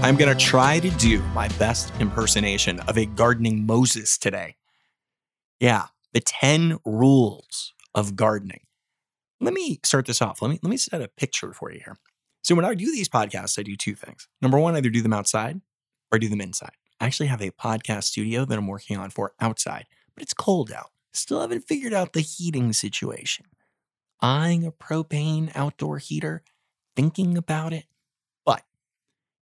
I'm going to try to do my best impersonation of a gardening Moses today. Yeah, the 10 rules of gardening. Let me start this off. Let me let me set a picture for you here. So when I do these podcasts, I do two things. Number one, I either do them outside or I do them inside. I actually have a podcast studio that I'm working on for outside, but it's cold out. Still haven't figured out the heating situation. Eyeing a propane outdoor heater, thinking about it.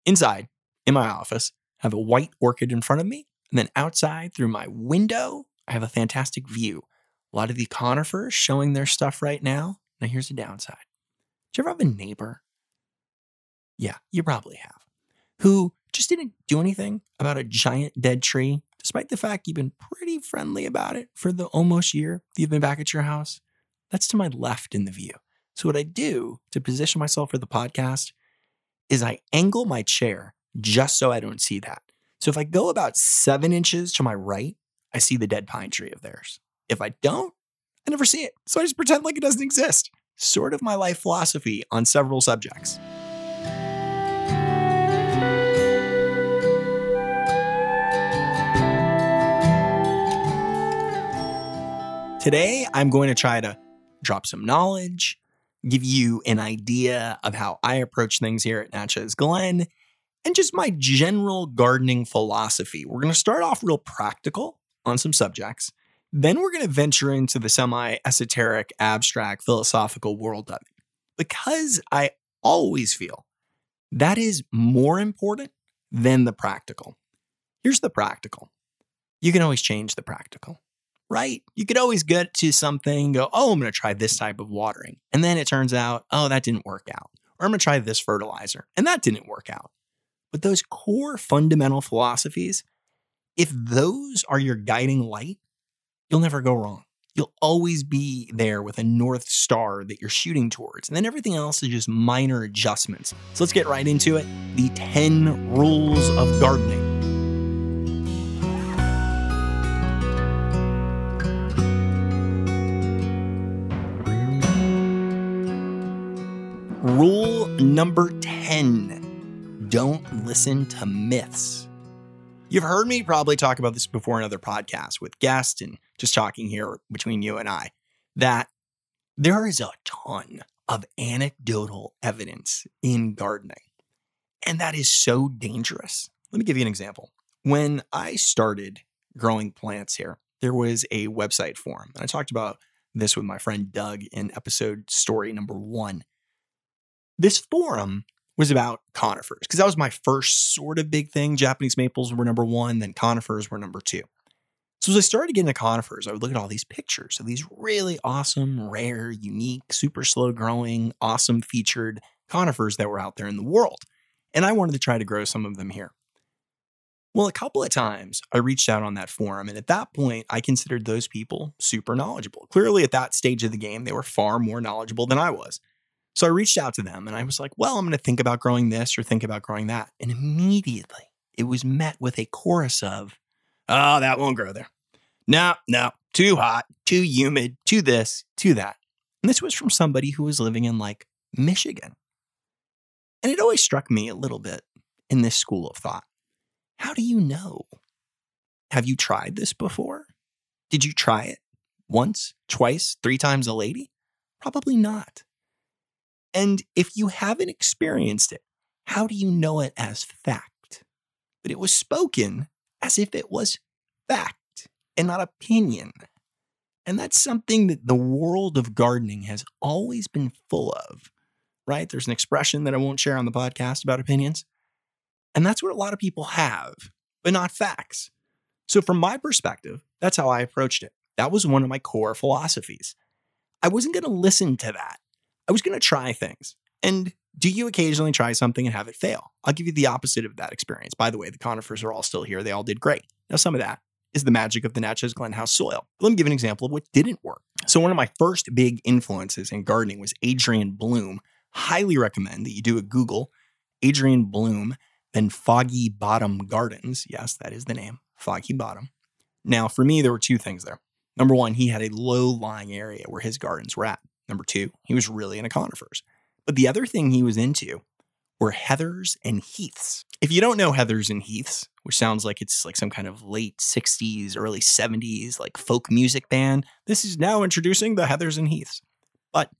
Inside, in my office, I have a white orchid in front of me. And then outside through my window, I have a fantastic view. A lot of the conifers showing their stuff right now. Now, here's the downside. Do you ever have a neighbor? Yeah, you probably have. Who just didn't do anything about a giant dead tree, despite the fact you've been pretty friendly about it for the almost year you've been back at your house? That's to my left in the view. So, what I do to position myself for the podcast is I angle my chair just so I don't see that. So, if I go about seven inches to my right, I see the dead pine tree of theirs. If I don't, I never see it. So I just pretend like it doesn't exist. Sort of my life philosophy on several subjects. Today, I'm going to try to drop some knowledge, give you an idea of how I approach things here at Natchez Glen, and just my general gardening philosophy. We're going to start off real practical on some subjects. Then we're going to venture into the semi esoteric, abstract, philosophical world of it. Because I always feel that is more important than the practical. Here's the practical you can always change the practical, right? You could always get to something, go, oh, I'm going to try this type of watering. And then it turns out, oh, that didn't work out. Or I'm going to try this fertilizer, and that didn't work out. But those core fundamental philosophies, if those are your guiding light, you'll never go wrong. You'll always be there with a North Star that you're shooting towards. And then everything else is just minor adjustments. So let's get right into it the 10 rules of gardening. Number 10 don't listen to myths. You've heard me probably talk about this before in other podcasts with guests and just talking here between you and I that there is a ton of anecdotal evidence in gardening. And that is so dangerous. Let me give you an example. When I started growing plants here, there was a website forum. And I talked about this with my friend Doug in episode story number one. This forum was about conifers because that was my first sort of big thing. Japanese maples were number one, then conifers were number two. So as I started getting into conifers, I would look at all these pictures of these really awesome, rare, unique, super slow growing, awesome featured conifers that were out there in the world. And I wanted to try to grow some of them here. Well, a couple of times I reached out on that forum, and at that point, I considered those people super knowledgeable. Clearly, at that stage of the game, they were far more knowledgeable than I was. So I reached out to them and I was like, well, I'm going to think about growing this or think about growing that. And immediately it was met with a chorus of, oh, that won't grow there. No, no, too hot, too humid, too this, too that. And this was from somebody who was living in like Michigan. And it always struck me a little bit in this school of thought. How do you know? Have you tried this before? Did you try it once, twice, three times a lady? Probably not. And if you haven't experienced it, how do you know it as fact? But it was spoken as if it was fact and not opinion. And that's something that the world of gardening has always been full of, right? There's an expression that I won't share on the podcast about opinions. And that's what a lot of people have, but not facts. So, from my perspective, that's how I approached it. That was one of my core philosophies. I wasn't going to listen to that. I was going to try things. And do you occasionally try something and have it fail? I'll give you the opposite of that experience. By the way, the conifers are all still here. They all did great. Now, some of that is the magic of the Natchez Glen House soil. Let me give an example of what didn't work. So, one of my first big influences in gardening was Adrian Bloom. Highly recommend that you do a Google Adrian Bloom, then Foggy Bottom Gardens. Yes, that is the name, Foggy Bottom. Now, for me, there were two things there. Number one, he had a low lying area where his gardens were at. Number two, he was really into conifers. But the other thing he was into were heathers and heaths. If you don't know heathers and heaths, which sounds like it's like some kind of late 60s, early 70s, like folk music band, this is now introducing the heathers and heaths. But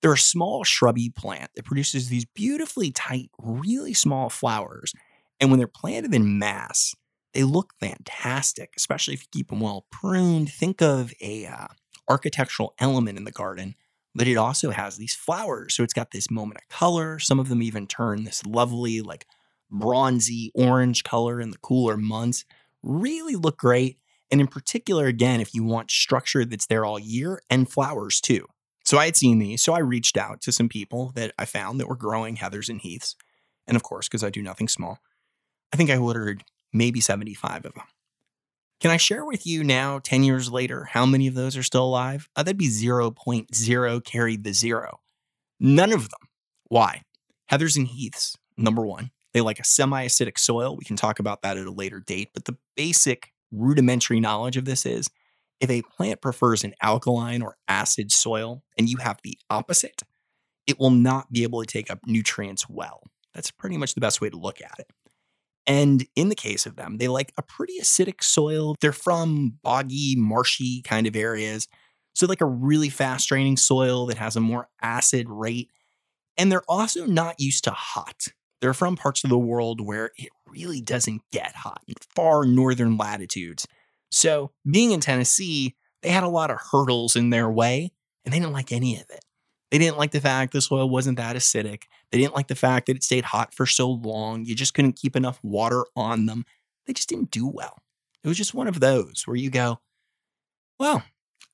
they're a small shrubby plant that produces these beautifully tight, really small flowers. And when they're planted in mass, they look fantastic, especially if you keep them well pruned. Think of a uh, architectural element in the garden but it also has these flowers. So it's got this moment of color. Some of them even turn this lovely, like bronzy orange color in the cooler months. Really look great. And in particular, again, if you want structure that's there all year and flowers too. So I had seen these. So I reached out to some people that I found that were growing heathers and heaths. And of course, because I do nothing small, I think I ordered maybe 75 of them. Can I share with you now, 10 years later, how many of those are still alive? Uh, that'd be 0.0 carried the zero. None of them. Why? Heathers and heaths, number one, they like a semi acidic soil. We can talk about that at a later date. But the basic rudimentary knowledge of this is if a plant prefers an alkaline or acid soil and you have the opposite, it will not be able to take up nutrients well. That's pretty much the best way to look at it. And in the case of them, they like a pretty acidic soil. They're from boggy, marshy kind of areas. So, like a really fast draining soil that has a more acid rate. And they're also not used to hot. They're from parts of the world where it really doesn't get hot, in far northern latitudes. So, being in Tennessee, they had a lot of hurdles in their way, and they didn't like any of it. They didn't like the fact the soil wasn't that acidic. They didn't like the fact that it stayed hot for so long. You just couldn't keep enough water on them. They just didn't do well. It was just one of those where you go, well,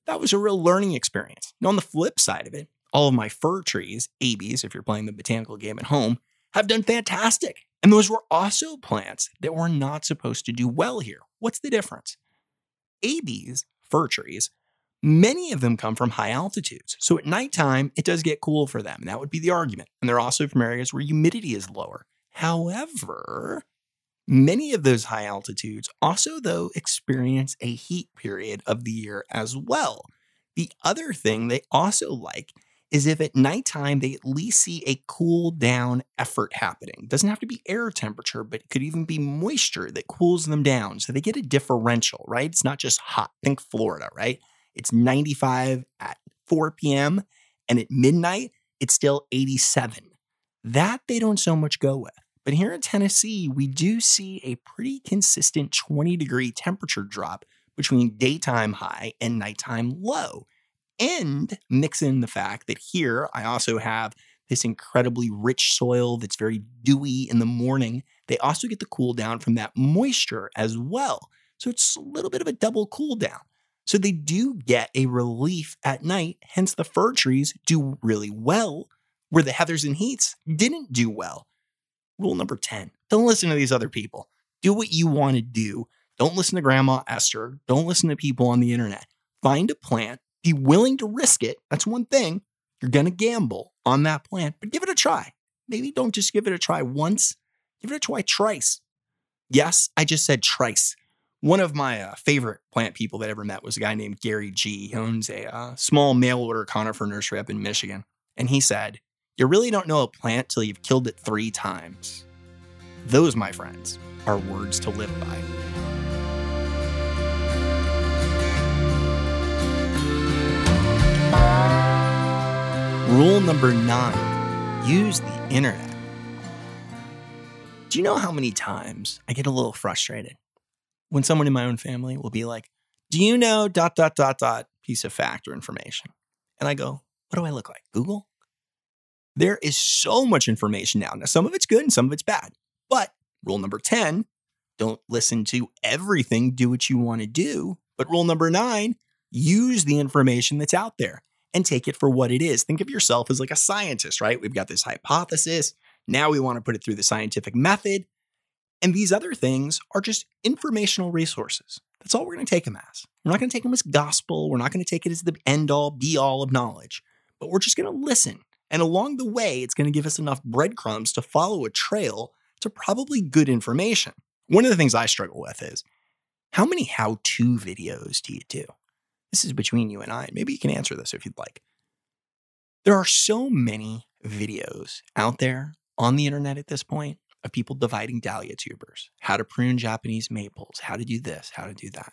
that was a real learning experience. And on the flip side of it, all of my fir trees, Abies, if you're playing the botanical game at home, have done fantastic. And those were also plants that were not supposed to do well here. What's the difference? Abies, fir trees, Many of them come from high altitudes. So at nighttime, it does get cool for them. That would be the argument. And they're also from areas where humidity is lower. However, many of those high altitudes also, though, experience a heat period of the year as well. The other thing they also like is if at nighttime they at least see a cool down effort happening. It doesn't have to be air temperature, but it could even be moisture that cools them down. So they get a differential, right? It's not just hot. Think Florida, right? It's 95 at 4 p.m. And at midnight, it's still 87. That they don't so much go with. But here in Tennessee, we do see a pretty consistent 20 degree temperature drop between daytime high and nighttime low. And mix in the fact that here I also have this incredibly rich soil that's very dewy in the morning. They also get the cool down from that moisture as well. So it's a little bit of a double cool down. So they do get a relief at night, hence the fir trees do really well, where the heathers and heaths didn't do well. Rule number 10 don't listen to these other people. Do what you want to do. Don't listen to Grandma Esther. Don't listen to people on the internet. Find a plant, be willing to risk it. That's one thing. You're going to gamble on that plant, but give it a try. Maybe don't just give it a try once, give it a try twice. Yes, I just said trice. One of my uh, favorite plant people that I ever met was a guy named Gary G. He owns a uh, small mail order conifer nursery up in Michigan. And he said, You really don't know a plant till you've killed it three times. Those, my friends, are words to live by. Rule number nine use the internet. Do you know how many times I get a little frustrated when someone in my own family will be like, Do you know dot, dot, dot, dot piece of fact or information? And I go, What do I look like? Google? There is so much information now. Now, some of it's good and some of it's bad. But rule number 10 don't listen to everything, do what you want to do. But rule number nine use the information that's out there and take it for what it is. Think of yourself as like a scientist, right? We've got this hypothesis. Now we want to put it through the scientific method. And these other things are just informational resources. That's all we're going to take them as. We're not going to take them as gospel. We're not going to take it as the end all, be all of knowledge, but we're just going to listen. And along the way, it's going to give us enough breadcrumbs to follow a trail to probably good information. One of the things I struggle with is how many how to videos do you do? This is between you and I. Maybe you can answer this if you'd like. There are so many videos out there on the internet at this point of people dividing dahlia tubers, how to prune Japanese maples, how to do this, how to do that.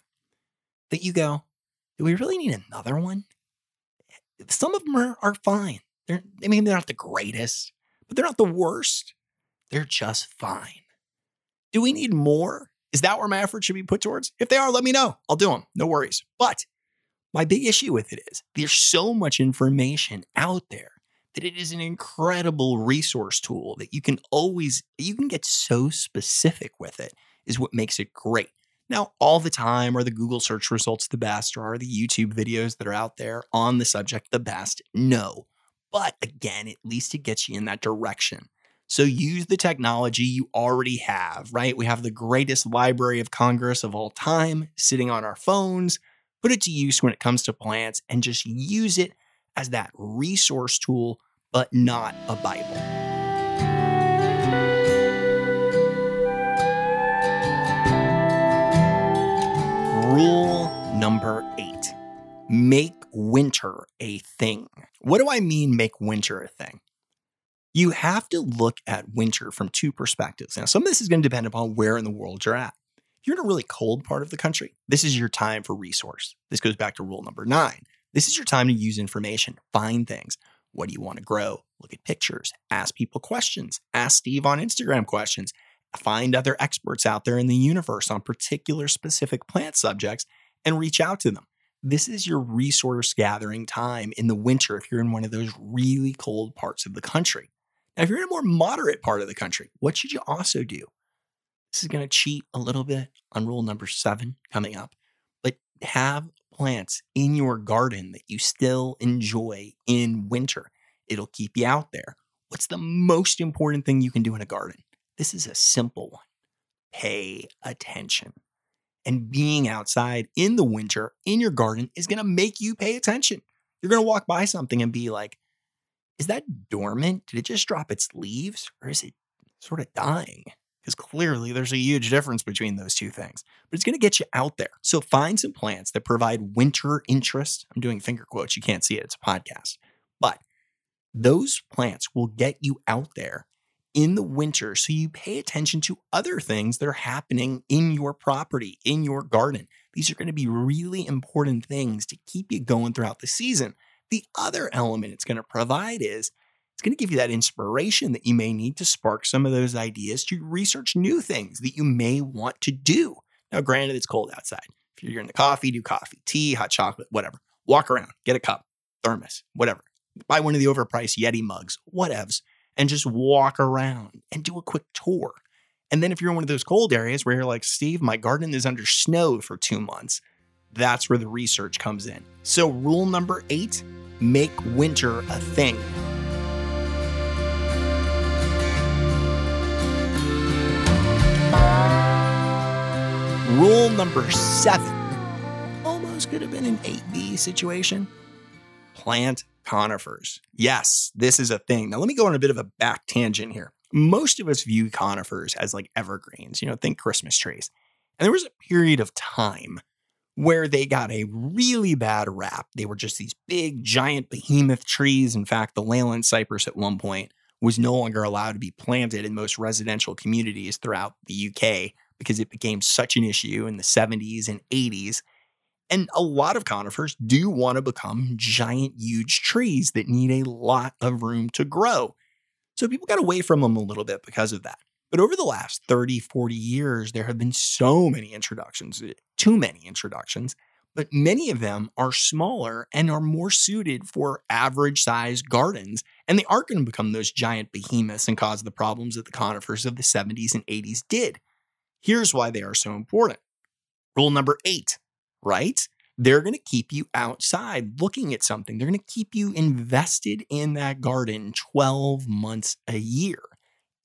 That you go, do we really need another one? Some of them are, are fine. They're, I mean, they're not the greatest, but they're not the worst. They're just fine. Do we need more? Is that where my effort should be put towards? If they are, let me know. I'll do them. No worries. But my big issue with it is there's so much information out there that it is an incredible resource tool that you can always you can get so specific with it is what makes it great. Now, all the time are the Google search results the best or are the YouTube videos that are out there on the subject the best? No. But again, at least it gets you in that direction. So use the technology you already have, right? We have the greatest Library of Congress of all time sitting on our phones. Put it to use when it comes to plants and just use it as that resource tool, but not a Bible. Rule number eight make winter a thing. What do I mean, make winter a thing? You have to look at winter from two perspectives. Now, some of this is going to depend upon where in the world you're at. If you're in a really cold part of the country, this is your time for resource. This goes back to rule number nine. This is your time to use information, find things. What do you want to grow? Look at pictures, ask people questions, ask Steve on Instagram questions, find other experts out there in the universe on particular specific plant subjects and reach out to them. This is your resource gathering time in the winter if you're in one of those really cold parts of the country. Now, if you're in a more moderate part of the country, what should you also do? This is going to cheat a little bit on rule number seven coming up, but have plants in your garden that you still enjoy in winter. It'll keep you out there. What's the most important thing you can do in a garden? This is a simple one pay attention. And being outside in the winter in your garden is going to make you pay attention. You're going to walk by something and be like, is that dormant? Did it just drop its leaves or is it sort of dying? Because clearly there's a huge difference between those two things. But it's going to get you out there. So find some plants that provide winter interest. I'm doing finger quotes. You can't see it, it's a podcast. But those plants will get you out there in the winter so you pay attention to other things that are happening in your property, in your garden. These are going to be really important things to keep you going throughout the season. The other element it's going to provide is it's going to give you that inspiration that you may need to spark some of those ideas to research new things that you may want to do. Now, granted, it's cold outside. If you're in the coffee, do coffee, tea, hot chocolate, whatever. Walk around, get a cup, thermos, whatever. Buy one of the overpriced Yeti mugs, whatevs, and just walk around and do a quick tour. And then if you're in one of those cold areas where you're like, Steve, my garden is under snow for two months, that's where the research comes in. So, rule number eight make winter a thing. Number seven almost could have been an 8B situation. Plant conifers. Yes, this is a thing. Now, let me go on a bit of a back tangent here. Most of us view conifers as like evergreens, you know, think Christmas trees. And there was a period of time where they got a really bad rap. They were just these big, giant behemoth trees. In fact, the Leyland cypress at one point was no longer allowed to be planted in most residential communities throughout the UK because it became such an issue in the 70s and 80s. And a lot of conifers do want to become giant, huge trees that need a lot of room to grow. So people got away from them a little bit because of that. But over the last 30, 40 years, there have been so many introductions, eh, too many introductions, but many of them are smaller and are more suited for average sized gardens. And they aren't going to become those giant behemoths and cause the problems that the conifers of the 70s and 80s did. Here's why they are so important. Rule number eight, right? They're going to keep you outside looking at something. They're going to keep you invested in that garden 12 months a year.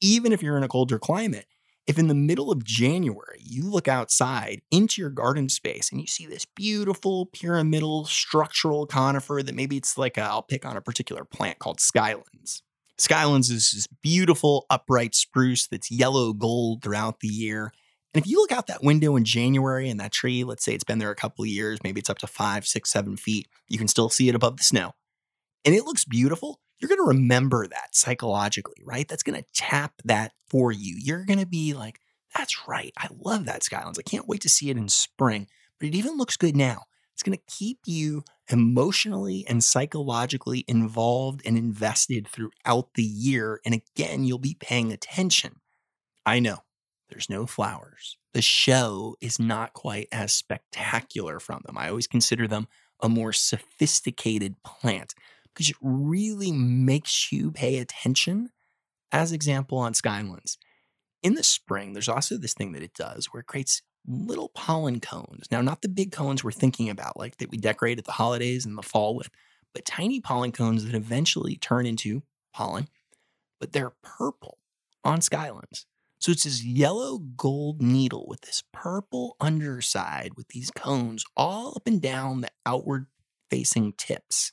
Even if you're in a colder climate, if in the middle of January you look outside into your garden space and you see this beautiful pyramidal structural conifer that maybe it's like i will pick on a particular plant called Skylands. Skylands is this beautiful upright spruce that's yellow gold throughout the year. And if you look out that window in January and that tree, let's say it's been there a couple of years, maybe it's up to five, six, seven feet, you can still see it above the snow. And it looks beautiful. you're going to remember that psychologically, right? That's going to tap that for you. You're going to be like, that's right. I love that Skylands. I can't wait to see it in spring, but it even looks good now. It's going to keep you emotionally and psychologically involved and invested throughout the year. And again, you'll be paying attention. I know there's no flowers. The show is not quite as spectacular from them. I always consider them a more sophisticated plant because it really makes you pay attention. As example on Skylands. In the spring, there's also this thing that it does where it creates little pollen cones. Now, not the big cones we're thinking about, like that we decorate at the holidays in the fall with, but tiny pollen cones that eventually turn into pollen, but they're purple on Skylands. So it's this yellow gold needle with this purple underside with these cones all up and down the outward facing tips.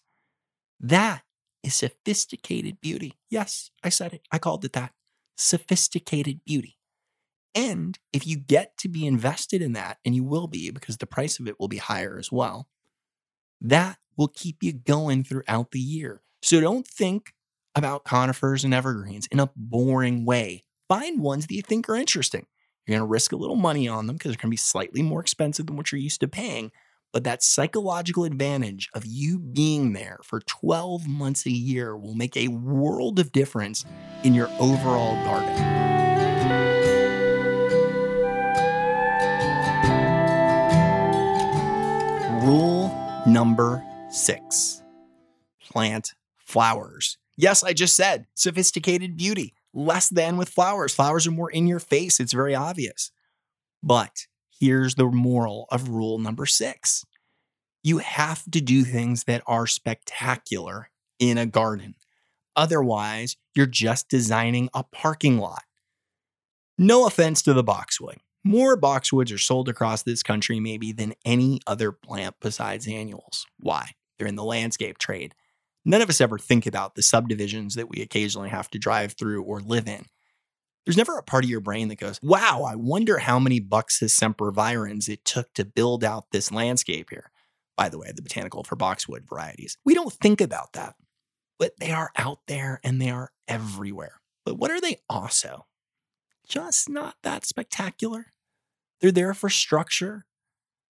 That is sophisticated beauty. Yes, I said it. I called it that. Sophisticated beauty. And if you get to be invested in that, and you will be because the price of it will be higher as well, that will keep you going throughout the year. So don't think about conifers and evergreens in a boring way. Find ones that you think are interesting. You're going to risk a little money on them because they're going to be slightly more expensive than what you're used to paying. But that psychological advantage of you being there for 12 months a year will make a world of difference in your overall garden. Rule number six plant flowers. Yes, I just said sophisticated beauty, less than with flowers. Flowers are more in your face, it's very obvious. But here's the moral of rule number six you have to do things that are spectacular in a garden. Otherwise, you're just designing a parking lot. No offense to the boxwood. More boxwoods are sold across this country, maybe, than any other plant besides annuals. Why? They're in the landscape trade. None of us ever think about the subdivisions that we occasionally have to drive through or live in. There's never a part of your brain that goes, wow, I wonder how many bucks Buxus sempervirens it took to build out this landscape here. By the way, the botanical for boxwood varieties. We don't think about that, but they are out there and they are everywhere. But what are they also? Just not that spectacular. They're there for structure,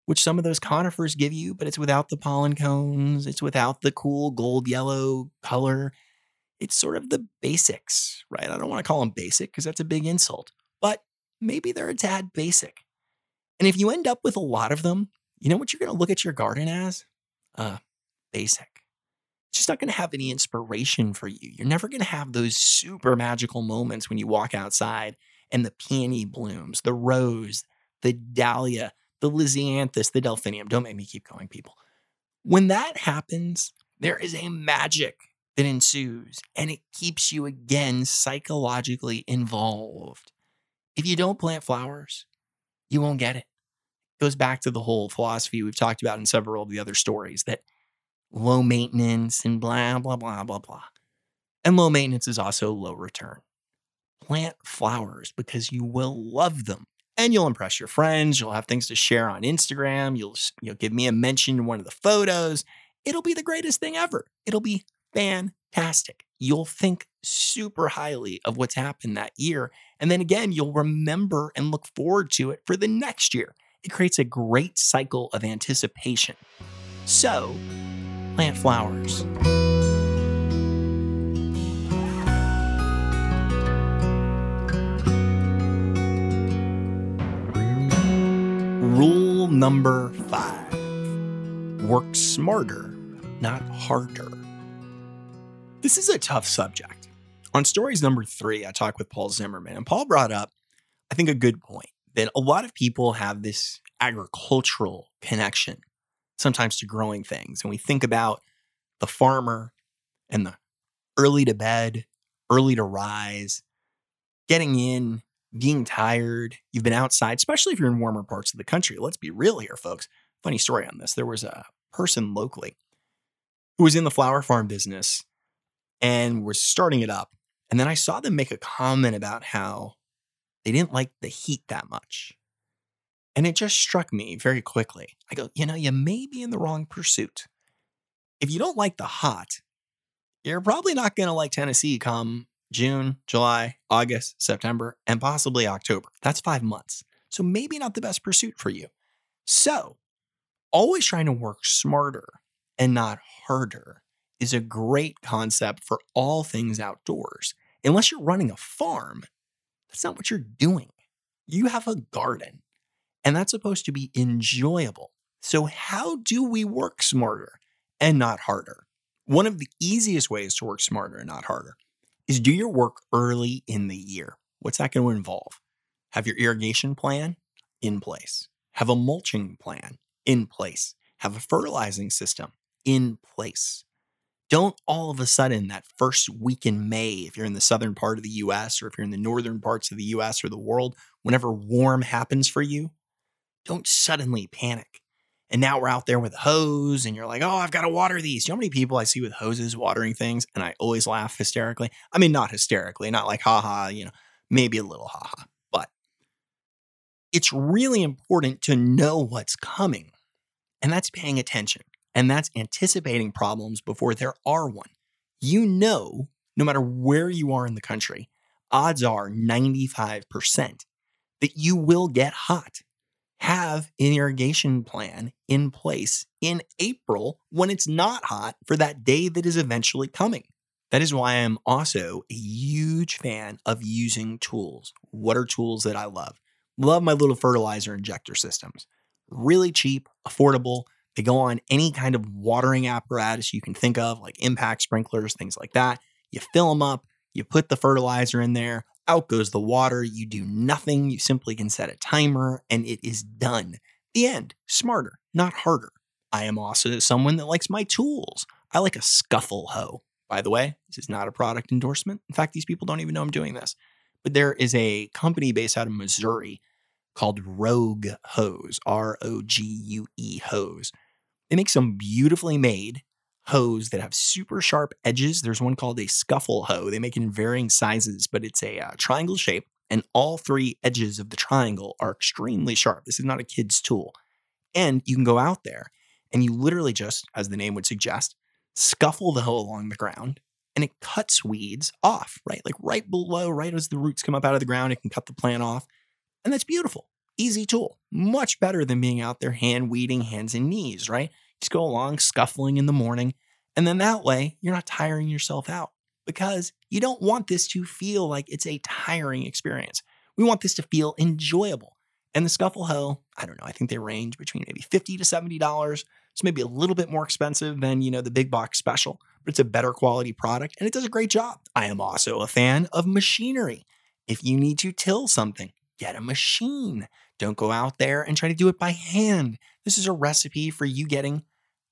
which some of those conifers give you, but it's without the pollen cones. It's without the cool gold yellow color. It's sort of the basics, right? I don't want to call them basic because that's a big insult, but maybe they're a tad basic. And if you end up with a lot of them, you know what you're going to look at your garden as? Uh, basic. It's just not going to have any inspiration for you. You're never going to have those super magical moments when you walk outside and the peony blooms, the rose, the dahlia, the lisianthus, the delphinium. Don't make me keep going, people. When that happens, there is a magic that ensues and it keeps you again psychologically involved. If you don't plant flowers, you won't get it. it. Goes back to the whole philosophy we've talked about in several of the other stories that low maintenance and blah, blah, blah, blah, blah. And low maintenance is also low return. Plant flowers because you will love them and you'll impress your friends. You'll have things to share on Instagram. You'll you'll give me a mention in one of the photos. It'll be the greatest thing ever. It'll be fantastic. You'll think super highly of what's happened that year. And then again, you'll remember and look forward to it for the next year. It creates a great cycle of anticipation. So, plant flowers. Number five work smarter, not harder. This is a tough subject. On stories number three, I talked with Paul Zimmerman, and Paul brought up, I think, a good point that a lot of people have this agricultural connection sometimes to growing things. And we think about the farmer and the early to bed, early to rise, getting in, being tired, you've been outside, especially if you're in warmer parts of the country. Let's be real here, folks. Funny story on this. There was a person locally who was in the flower farm business and was starting it up. And then I saw them make a comment about how they didn't like the heat that much. And it just struck me very quickly. I go, you know, you may be in the wrong pursuit. If you don't like the hot, you're probably not going to like Tennessee come June, July, August, September, and possibly October. That's five months. So maybe not the best pursuit for you. So, always trying to work smarter and not harder is a great concept for all things outdoors. Unless you're running a farm, that's not what you're doing. You have a garden, and that's supposed to be enjoyable. So, how do we work smarter and not harder? One of the easiest ways to work smarter and not harder is do your work early in the year. What's that going to involve? Have your irrigation plan in place, have a mulching plan in place, have a fertilizing system in place. Don't all of a sudden, that first week in May, if you're in the southern part of the US or if you're in the northern parts of the US or the world, whenever warm happens for you, don't suddenly panic. And now we're out there with a hose, and you're like, oh, I've got to water these. You know how many people I see with hoses watering things? And I always laugh hysterically. I mean, not hysterically, not like, haha, you know, maybe a little haha, but it's really important to know what's coming. And that's paying attention. And that's anticipating problems before there are one. You know, no matter where you are in the country, odds are 95% that you will get hot. Have an irrigation plan in place in April when it's not hot for that day that is eventually coming. That is why I'm also a huge fan of using tools. What are tools that I love? Love my little fertilizer injector systems. Really cheap, affordable, they go on any kind of watering apparatus you can think of, like impact sprinklers, things like that. You fill them up, you put the fertilizer in there, out goes the water. You do nothing. You simply can set a timer and it is done. The end. Smarter, not harder. I am also someone that likes my tools. I like a scuffle hoe. By the way, this is not a product endorsement. In fact, these people don't even know I'm doing this. But there is a company based out of Missouri called Rogue Hoes, R O G U E Hoes. They make some beautifully made hoes that have super sharp edges. There's one called a scuffle hoe. They make in varying sizes, but it's a uh, triangle shape, and all three edges of the triangle are extremely sharp. This is not a kid's tool. And you can go out there and you literally just, as the name would suggest, scuffle the hoe along the ground and it cuts weeds off, right? Like right below, right as the roots come up out of the ground, it can cut the plant off. And that's beautiful. Easy tool. Much better than being out there hand weeding hands and knees, right? Go along scuffling in the morning. And then that way, you're not tiring yourself out because you don't want this to feel like it's a tiring experience. We want this to feel enjoyable. And the scuffle hoe, I don't know, I think they range between maybe 50 to $70. It's maybe a little bit more expensive than, you know, the big box special, but it's a better quality product and it does a great job. I am also a fan of machinery. If you need to till something, get a machine. Don't go out there and try to do it by hand. This is a recipe for you getting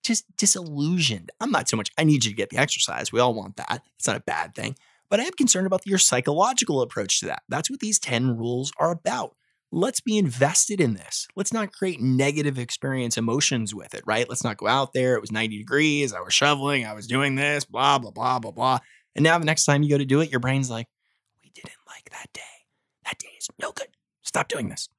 just disillusioned. I'm not so much, I need you to get the exercise. We all want that. It's not a bad thing. But I am concerned about your psychological approach to that. That's what these 10 rules are about. Let's be invested in this. Let's not create negative experience emotions with it, right? Let's not go out there. It was 90 degrees. I was shoveling. I was doing this, blah, blah, blah, blah, blah. And now the next time you go to do it, your brain's like, we didn't like that day. That day is no good. Stop doing this.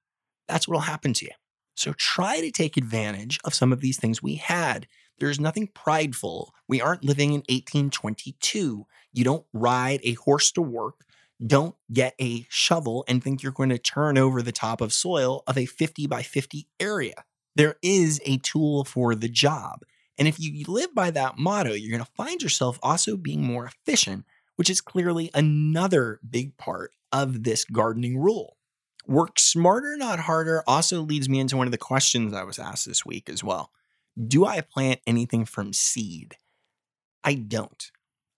That's what'll happen to you. So try to take advantage of some of these things we had. There's nothing prideful. We aren't living in 1822. You don't ride a horse to work. Don't get a shovel and think you're going to turn over the top of soil of a 50 by 50 area. There is a tool for the job. And if you live by that motto, you're going to find yourself also being more efficient, which is clearly another big part of this gardening rule. Work smarter, not harder also leads me into one of the questions I was asked this week as well. Do I plant anything from seed? I don't.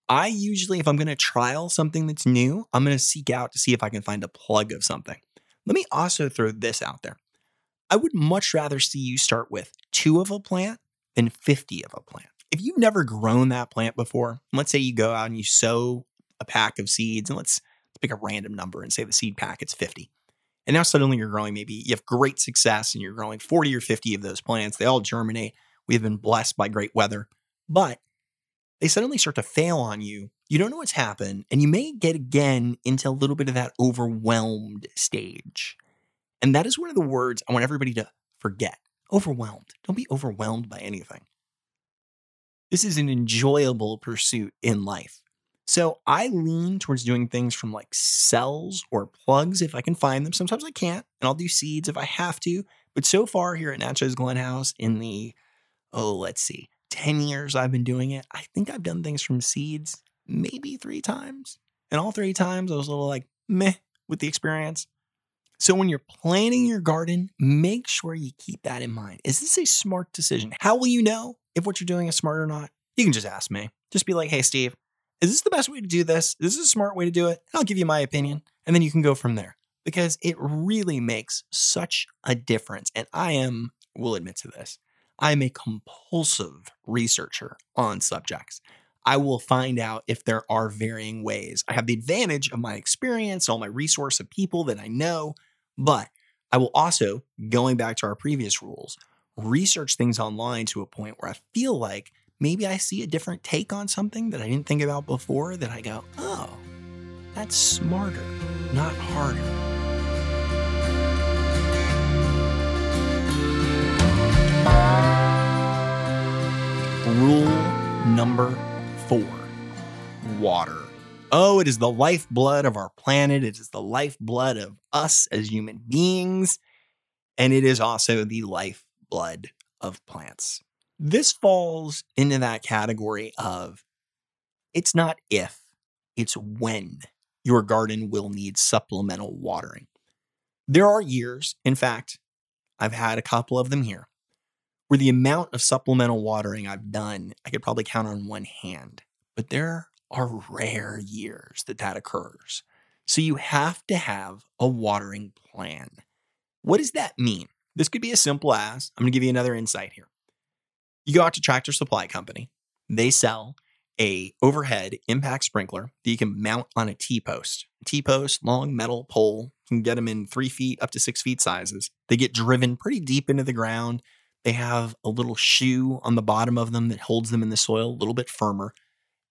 I usually, if I'm going to trial something that's new, I'm going to seek out to see if I can find a plug of something. Let me also throw this out there. I would much rather see you start with two of a plant than 50 of a plant. If you've never grown that plant before, let's say you go out and you sow a pack of seeds, and let's, pick a random number and say the seed packet's 50. And now suddenly you're growing maybe you have great success and you're growing 40 or 50 of those plants. They all germinate. We have been blessed by great weather, but they suddenly start to fail on you. You don't know what's happened, and you may get again into a little bit of that overwhelmed stage. And that is one of the words I want everybody to forget overwhelmed. Don't be overwhelmed by anything. This is an enjoyable pursuit in life. So I lean towards doing things from like cells or plugs if I can find them. Sometimes I can't, and I'll do seeds if I have to. But so far here at Natchez Glen House, in the, oh, let's see, 10 years I've been doing it, I think I've done things from seeds maybe three times. And all three times I was a little like meh with the experience. So when you're planning your garden, make sure you keep that in mind. Is this a smart decision? How will you know if what you're doing is smart or not? You can just ask me. Just be like, hey, Steve, is this the best way to do this? Is this a smart way to do it? And I'll give you my opinion. And then you can go from there because it really makes such a difference. And I am, will admit to this, I'm a compulsive researcher on subjects. I will find out if there are varying ways. I have the advantage of my experience, all my resource of people that I know, but I will also, going back to our previous rules, research things online to a point where I feel like maybe I see a different take on something that I didn't think about before that I go, oh, that's smarter, not harder. Rule number four water. Oh, it is the lifeblood of our planet. It is the lifeblood of us as human beings. And it is also the lifeblood of plants. This falls into that category of it's not if, it's when your garden will need supplemental watering. There are years, in fact, I've had a couple of them here, where the amount of supplemental watering I've done, I could probably count on one hand. But there are rare years that that occurs. So you have to have a watering plan. What does that mean? This could be as simple as I'm going to give you another insight here. You go out to Tractor Supply Company. They sell a overhead impact sprinkler that you can mount on a T-post. T-post, long metal pole. You can get them in three feet up to six feet sizes. They get driven pretty deep into the ground. They have a little shoe on the bottom of them that holds them in the soil a little bit firmer.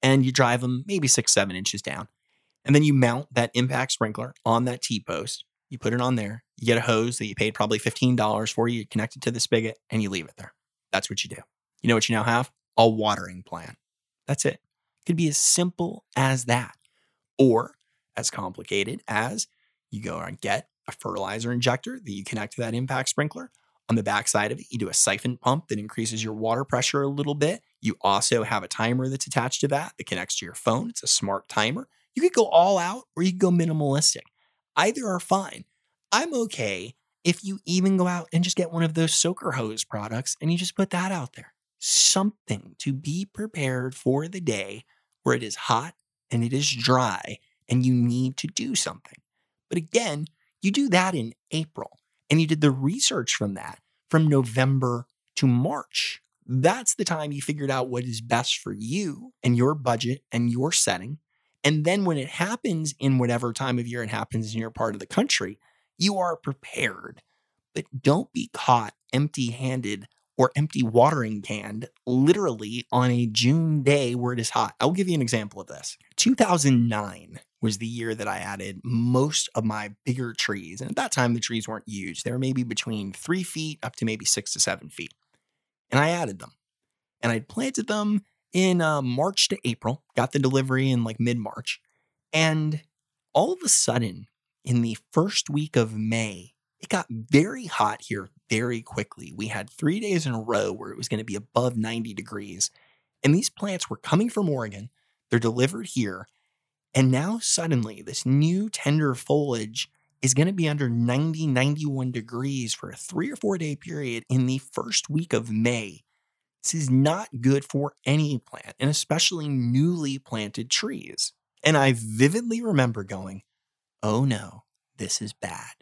And you drive them maybe six, seven inches down. And then you mount that impact sprinkler on that T-post. You put it on there. You get a hose that you paid probably $15 for. You connect it to the spigot and you leave it there. That's what you do. You know what you now have? A watering plan. That's it. It could be as simple as that. Or as complicated as you go and get a fertilizer injector that you connect to that impact sprinkler. On the backside of it, you do a siphon pump that increases your water pressure a little bit. You also have a timer that's attached to that that connects to your phone. It's a smart timer. You could go all out or you could go minimalistic. Either are fine. I'm okay if you even go out and just get one of those soaker hose products and you just put that out there something to be prepared for the day where it is hot and it is dry and you need to do something. But again, you do that in April and you did the research from that from November to March. That's the time you figured out what is best for you and your budget and your setting. And then when it happens in whatever time of year it happens in your part of the country, you are prepared. But don't be caught empty handed or empty watering can literally on a June day where it is hot. I'll give you an example of this. 2009 was the year that I added most of my bigger trees. And at that time, the trees weren't huge. They were maybe between three feet up to maybe six to seven feet. And I added them. And I planted them in uh, March to April, got the delivery in like mid March. And all of a sudden, in the first week of May, it got very hot here very quickly. We had three days in a row where it was going to be above 90 degrees. And these plants were coming from Oregon. They're delivered here. And now suddenly, this new tender foliage is going to be under 90, 91 degrees for a three or four day period in the first week of May. This is not good for any plant, and especially newly planted trees. And I vividly remember going, oh no, this is bad.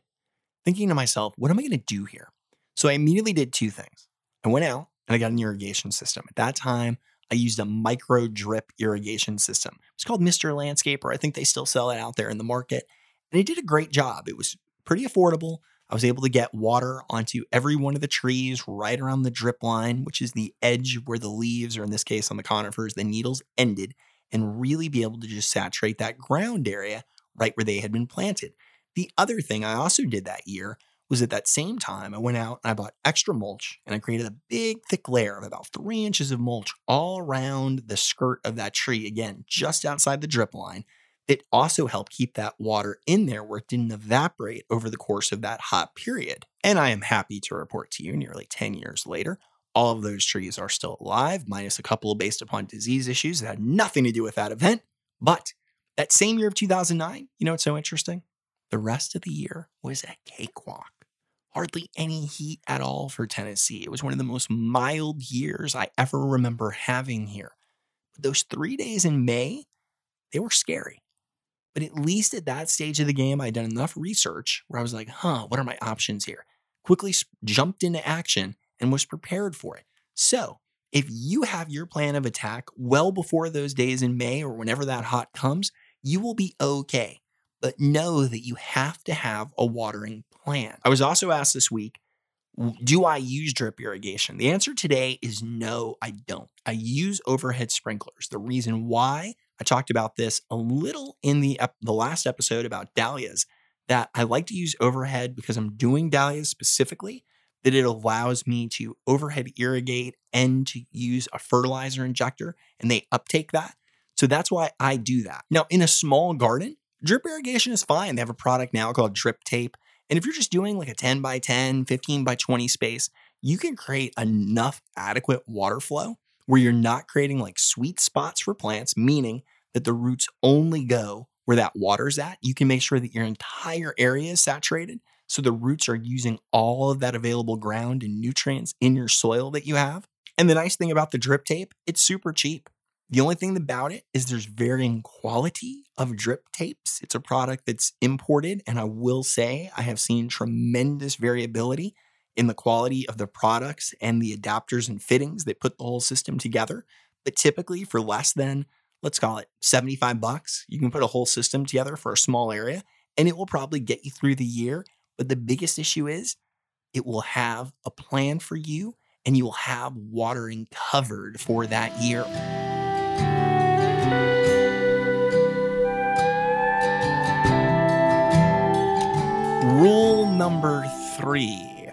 Thinking to myself, what am I going to do here? So I immediately did two things. I went out and I got an irrigation system. At that time, I used a micro drip irrigation system. It's called Mr. Landscaper. I think they still sell it out there in the market. And it did a great job. It was pretty affordable. I was able to get water onto every one of the trees right around the drip line, which is the edge where the leaves, or in this case on the conifers, the needles ended, and really be able to just saturate that ground area right where they had been planted. The other thing I also did that year was at that same time I went out and I bought extra mulch and I created a big thick layer of about three inches of mulch all around the skirt of that tree, again, just outside the drip line. It also helped keep that water in there where it didn't evaporate over the course of that hot period. And I am happy to report to you, nearly 10 years later, all of those trees are still alive, minus a couple based upon disease issues that had nothing to do with that event. But that same year of 2009, you know what's so interesting? The rest of the year was a cakewalk. Hardly any heat at all for Tennessee. It was one of the most mild years I ever remember having here. But those three days in May, they were scary. But at least at that stage of the game, I'd done enough research where I was like, huh, what are my options here? Quickly jumped into action and was prepared for it. So, if you have your plan of attack well before those days in May or whenever that hot comes, you will be okay. But know that you have to have a watering plan. I was also asked this week, do I use drip irrigation? The answer today is no, I don't. I use overhead sprinklers. The reason why I talked about this a little in the the last episode about dahlias that I like to use overhead because I'm doing dahlias specifically that it allows me to overhead irrigate and to use a fertilizer injector and they uptake that. So that's why I do that. Now, in a small garden, drip irrigation is fine. They have a product now called Drip Tape. And if you're just doing like a 10 by 10, 15 by 20 space, you can create enough adequate water flow where you're not creating like sweet spots for plants, meaning that the roots only go where that water's at. You can make sure that your entire area is saturated so the roots are using all of that available ground and nutrients in your soil that you have. And the nice thing about the drip tape, it's super cheap. The only thing about it is there's varying quality of drip tapes. It's a product that's imported, and I will say I have seen tremendous variability in the quality of the products and the adapters and fittings that put the whole system together. But typically, for less than, let's call it 75 bucks, you can put a whole system together for a small area, and it will probably get you through the year but the biggest issue is it will have a plan for you and you will have watering covered for that year. Rule number three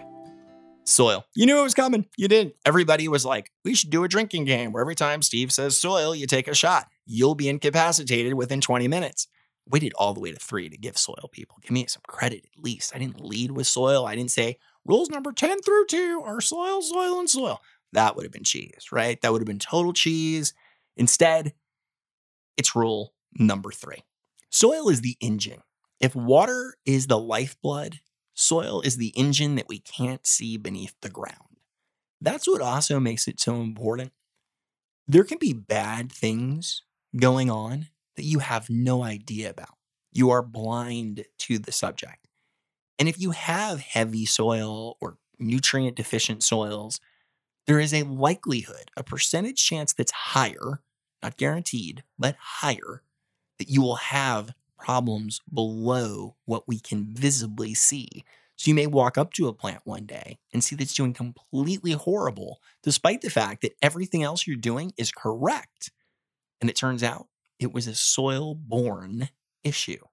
soil. You knew it was coming. You didn't. Everybody was like, we should do a drinking game where every time Steve says soil, you take a shot. You'll be incapacitated within 20 minutes waited all the way to three to give soil people. Give me some credit at least. I didn't lead with soil. I didn't say rules number 10 through two are soil, soil, and soil. That would have been cheese, right? That would have been total cheese. Instead, it's rule number three soil is the engine. If water is the lifeblood, soil is the engine that we can't see beneath the ground. That's what also makes it so important. There can be bad things going on that you have no idea about. You are blind to the subject. And if you have heavy soil or nutrient deficient soils, there is a likelihood, a percentage chance that's higher, not guaranteed, but higher, that you will have problems below what we can visibly see. So you may walk up to a plant one day and see that it's doing completely horrible, despite the fact that everything else you're doing is correct. And it turns out it was a soil borne issue.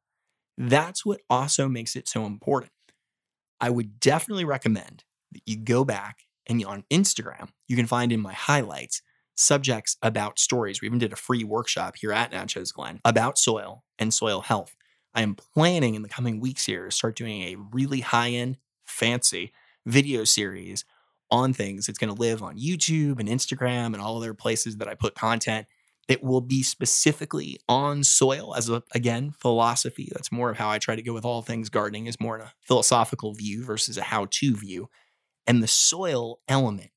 That's what also makes it so important. I would definitely recommend that you go back and on Instagram, you can find in my highlights subjects about stories. We even did a free workshop here at Natchez Glen about soil and soil health. I am planning in the coming weeks here to start doing a really high end, fancy video series on things. It's going to live on YouTube and Instagram and all other places that I put content that will be specifically on soil as a again philosophy that's more of how i try to go with all things gardening is more in a philosophical view versus a how-to view and the soil element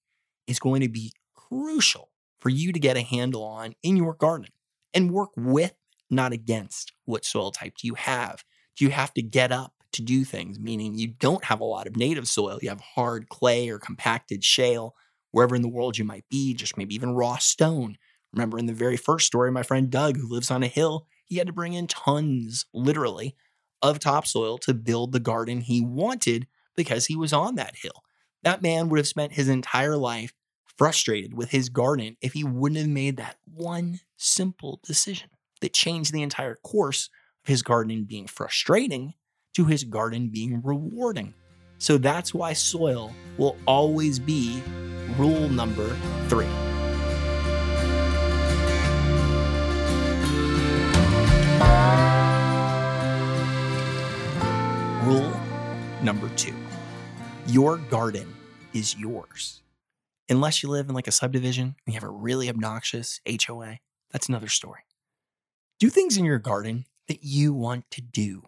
is going to be crucial for you to get a handle on in your garden and work with not against what soil type do you have. Do you have to get up to do things? Meaning you don't have a lot of native soil. You have hard clay or compacted shale wherever in the world you might be just maybe even raw stone. Remember in the very first story, my friend Doug, who lives on a hill, he had to bring in tons, literally, of topsoil to build the garden he wanted because he was on that hill. That man would have spent his entire life frustrated with his garden if he wouldn't have made that one simple decision that changed the entire course of his garden being frustrating to his garden being rewarding. So that's why soil will always be rule number three. Rule number two your garden is yours. Unless you live in like a subdivision and you have a really obnoxious HOA, that's another story. Do things in your garden that you want to do.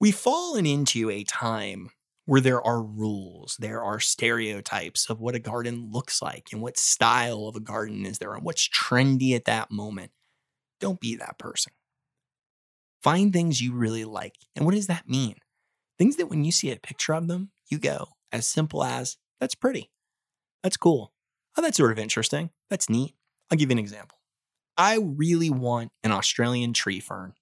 We've fallen into a time where there are rules, there are stereotypes of what a garden looks like and what style of a garden is there and what's trendy at that moment. Don't be that person. Find things you really like. And what does that mean? Things that when you see a picture of them, you go as simple as, that's pretty. That's cool. Oh, that's sort of interesting. That's neat. I'll give you an example. I really want an Australian tree fern.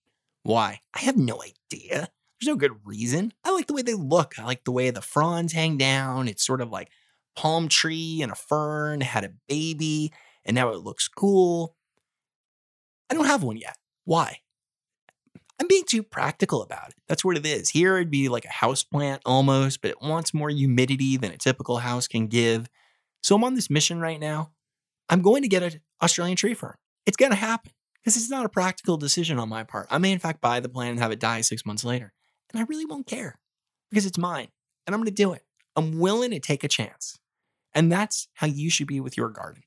Why? I have no idea. There's no good reason. I like the way they look. I like the way the fronds hang down. It's sort of like palm tree and a fern had a baby, and now it looks cool. I don't have one yet. Why? I'm being too practical about it. That's what it is. Here it'd be like a house plant almost, but it wants more humidity than a typical house can give. So I'm on this mission right now. I'm going to get an Australian tree fern. It's going to happen because it's not a practical decision on my part. I may, in fact, buy the plant and have it die six months later. And I really won't care because it's mine and I'm going to do it. I'm willing to take a chance. And that's how you should be with your garden.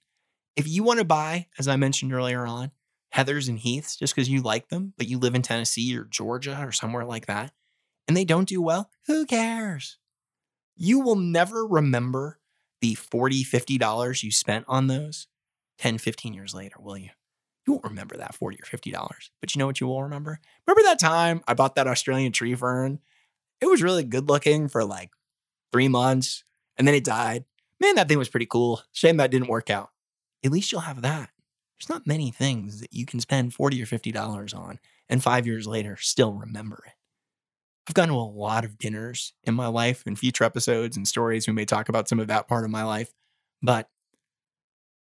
If you want to buy, as I mentioned earlier on, heathers and heaths just because you like them, but you live in Tennessee or Georgia or somewhere like that, and they don't do well, who cares? You will never remember the $40, $50 you spent on those 10, 15 years later, will you? You won't remember that 40 or $50. But you know what you will remember? Remember that time I bought that Australian tree fern? It was really good looking for like three months and then it died. Man, that thing was pretty cool. Shame that didn't work out. At least you'll have that. There's not many things that you can spend 40 or $50 on and five years later still remember it. I've gone to a lot of dinners in my life and future episodes and stories. We may talk about some of that part of my life, but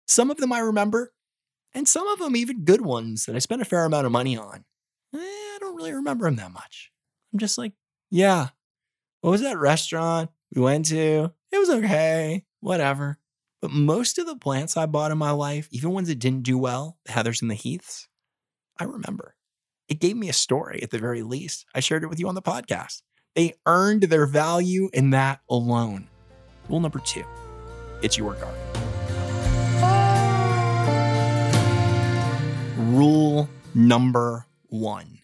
some of them I remember, and some of them even good ones that I spent a fair amount of money on. Eh, I don't really remember them that much. I'm just like, yeah, what was that restaurant we went to? It was okay, whatever. But most of the plants I bought in my life, even ones that didn't do well, the heathers and the heaths, I remember. It gave me a story at the very least. I shared it with you on the podcast. They earned their value in that alone. Rule number two it's your garden. Rule number one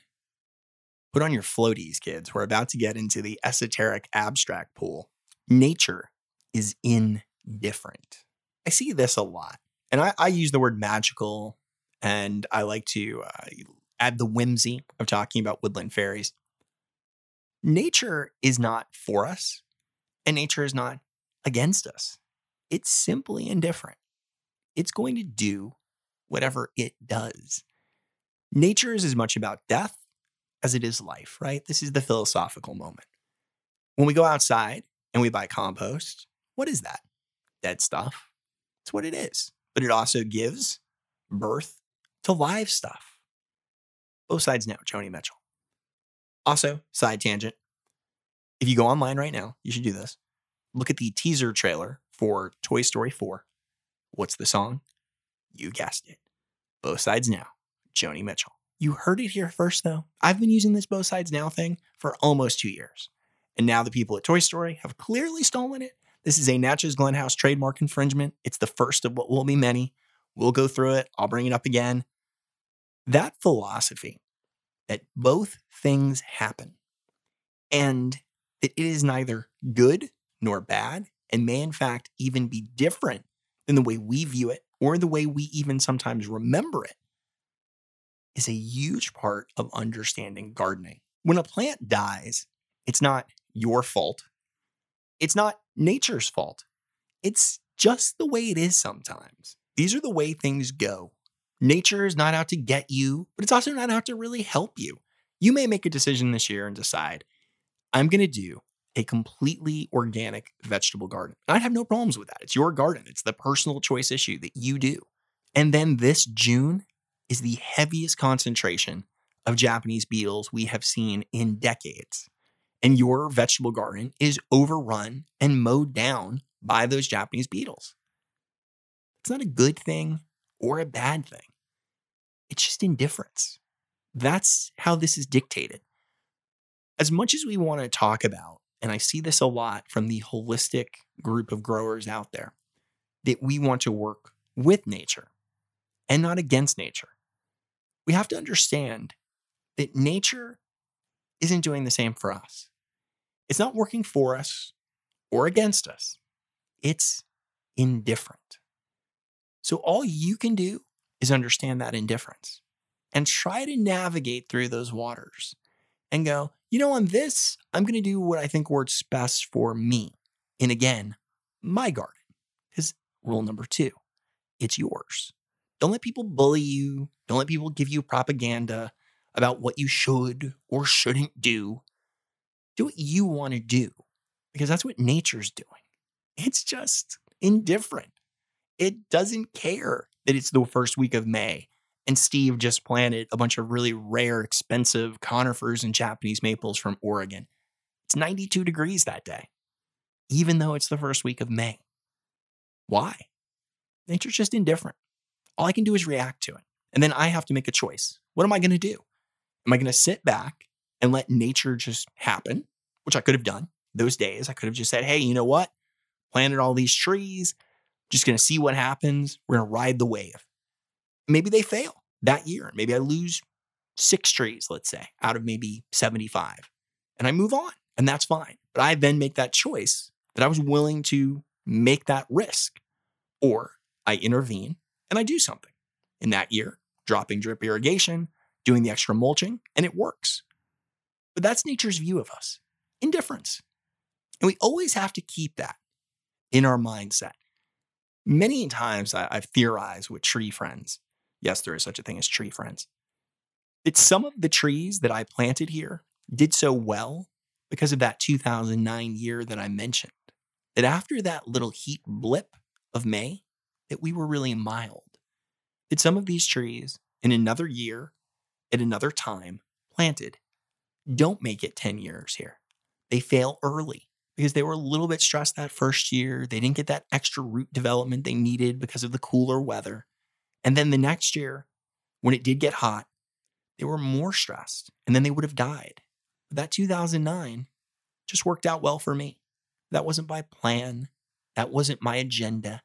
put on your floaties, kids. We're about to get into the esoteric abstract pool. Nature is indifferent. I see this a lot. And I, I use the word magical and I like to uh, add the whimsy of talking about woodland fairies. Nature is not for us, and nature is not against us. It's simply indifferent. It's going to do whatever it does. Nature is as much about death as it is life, right? This is the philosophical moment. When we go outside and we buy compost, what is that? Dead stuff. It's what it is. But it also gives birth to live stuff. Both sides know, Joni Mitchell. Also, side tangent. If you go online right now, you should do this. Look at the teaser trailer for Toy Story 4. What's the song? You guessed it. Both sides now, Joni Mitchell. You heard it here first, though. I've been using this both sides now thing for almost two years. And now the people at Toy Story have clearly stolen it this is a Natchez Glen House trademark infringement. It's the first of what will be many. We'll go through it. I'll bring it up again. That philosophy that both things happen and that it is neither good nor bad and may, in fact, even be different than the way we view it or the way we even sometimes remember it is a huge part of understanding gardening. When a plant dies, it's not your fault. It's not nature's fault. It's just the way it is sometimes. These are the way things go. Nature is not out to get you, but it's also not out to really help you. You may make a decision this year and decide, I'm going to do a completely organic vegetable garden. I'd have no problems with that. It's your garden, it's the personal choice issue that you do. And then this June is the heaviest concentration of Japanese beetles we have seen in decades. and your vegetable garden is overrun and mowed down by those Japanese beetles. It's not a good thing or a bad thing. It's just indifference. That's how this is dictated. As much as we want to talk about, and I see this a lot from the holistic group of growers out there, that we want to work with nature and not against nature. We have to understand that nature isn't doing the same for us. It's not working for us or against us, it's indifferent. So all you can do is understand that indifference and try to navigate through those waters and go, you know, on this, I'm going to do what I think works best for me. And again, my garden. Because rule number two, it's yours. Don't let people bully you. Don't let people give you propaganda about what you should or shouldn't do. Do what you want to do because that's what nature's doing. It's just indifferent. It doesn't care that it's the first week of May and Steve just planted a bunch of really rare, expensive conifers and Japanese maples from Oregon. It's 92 degrees that day, even though it's the first week of May. Why? Nature's just indifferent. All I can do is react to it. And then I have to make a choice. What am I going to do? Am I going to sit back and let nature just happen, which I could have done those days? I could have just said, hey, you know what? Planted all these trees, just going to see what happens. We're going to ride the wave. Maybe they fail that year. Maybe I lose six trees, let's say, out of maybe 75, and I move on, and that's fine. But I then make that choice that I was willing to make that risk, or I intervene and I do something. In that year, dropping drip irrigation, doing the extra mulching, and it works. But that's nature's view of us indifference. And we always have to keep that in our mindset. Many times I've theorized with tree friends Yes, there is such a thing as tree friends. That some of the trees that I planted here did so well because of that 2009 year that I mentioned. That after that little heat blip of May, that we were really mild. That some of these trees in another year, at another time, planted, don't make it 10 years here. They fail early because they were a little bit stressed that first year. They didn't get that extra root development they needed because of the cooler weather. And then the next year, when it did get hot, they were more stressed and then they would have died. But that 2009 just worked out well for me. That wasn't my plan. That wasn't my agenda.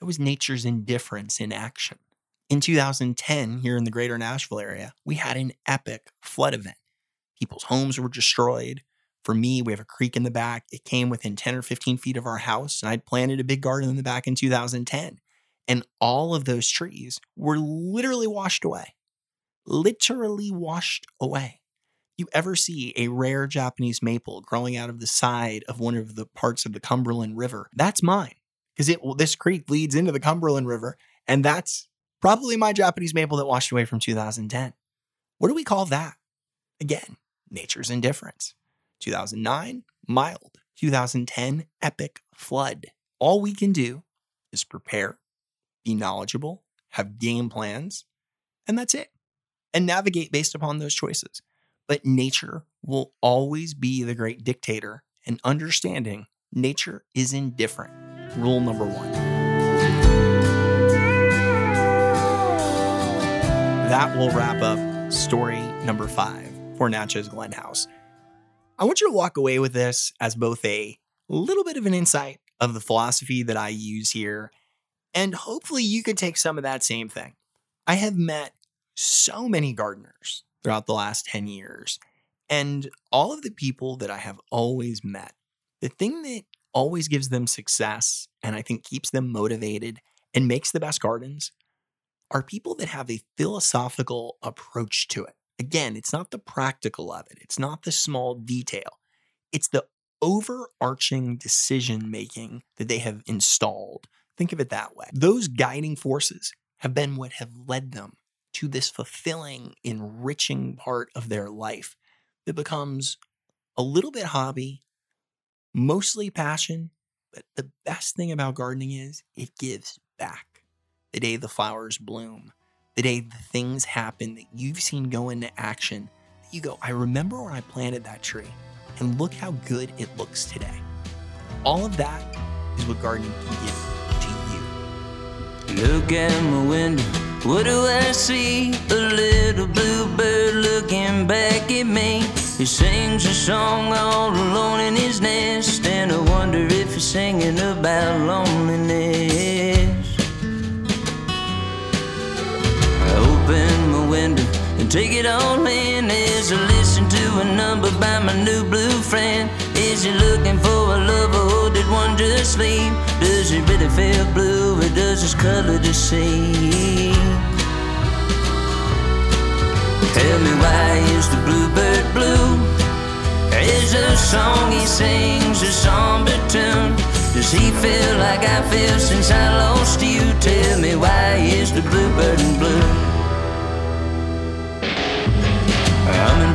That was nature's indifference in action. In 2010, here in the greater Nashville area, we had an epic flood event. People's homes were destroyed. For me, we have a creek in the back. It came within 10 or 15 feet of our house, and I'd planted a big garden in the back in 2010. And all of those trees were literally washed away. Literally washed away. You ever see a rare Japanese maple growing out of the side of one of the parts of the Cumberland River? That's mine because this creek leads into the Cumberland River, and that's probably my Japanese maple that washed away from 2010. What do we call that? Again, nature's indifference. 2009, mild. 2010, epic flood. All we can do is prepare be knowledgeable, have game plans, and that's it. And navigate based upon those choices. But nature will always be the great dictator, and understanding nature is indifferent. Rule number one. That will wrap up story number five for Natchez Glen House. I want you to walk away with this as both a little bit of an insight of the philosophy that I use here and hopefully you could take some of that same thing. I have met so many gardeners throughout the last 10 years. And all of the people that I have always met, the thing that always gives them success and I think keeps them motivated and makes the best gardens are people that have a philosophical approach to it. Again, it's not the practical of it, it's not the small detail, it's the overarching decision making that they have installed Think of it that way. Those guiding forces have been what have led them to this fulfilling, enriching part of their life that becomes a little bit hobby, mostly passion. But the best thing about gardening is it gives back. The day the flowers bloom, the day the things happen that you've seen go into action, you go, I remember when I planted that tree, and look how good it looks today. All of that is what gardening can give to you. Look at my window, what do I see? A little bluebird looking back at me. He sings a song all alone in his nest, and I wonder if he's singing about loneliness. Window and take it all in as I listen to a number by my new blue friend. Is he looking for a lover or did one just leave? Does he really feel blue or does his color deceive? Tell me why is the bluebird blue? Is the song he sings a somber tune? Does he feel like I feel since I lost you? Tell me why is the bluebird blue?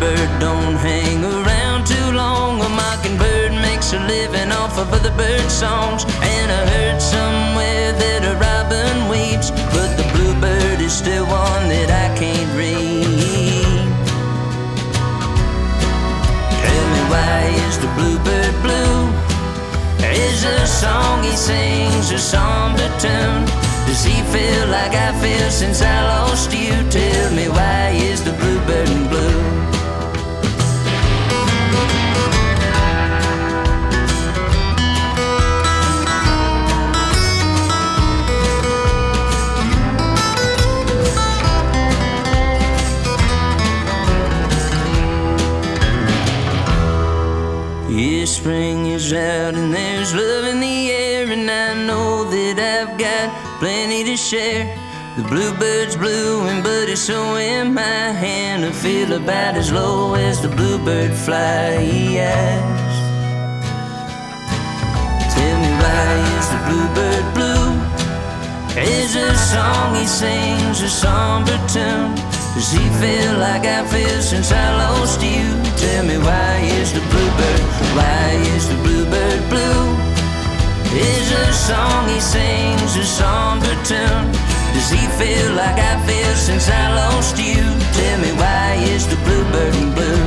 Hummingbird don't hang around too long. A mockingbird makes a living off of other bird songs. And I heard somewhere that a robin weeps, but the bluebird is still one that I can't read. Tell me why is the bluebird blue? Is the song he sings a somber tune? Does he feel like I feel since I lost you? Share. The bluebird's blue, and but it's so in my hand. I feel about as low as the bluebird flies. Tell me why is the bluebird blue? Is a song he sings a somber tune? Does he feel like I feel since I lost you? Tell me why is the bluebird, why is the bluebird blue? is a song he sings, a somber tune. Does he feel like I feel since I lost you? Tell me why is the bluebird in blue?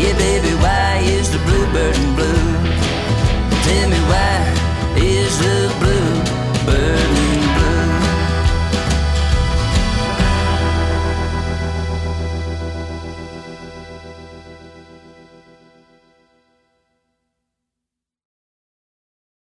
Yeah, baby, why is the bluebird in blue? Tell me why is the bluebird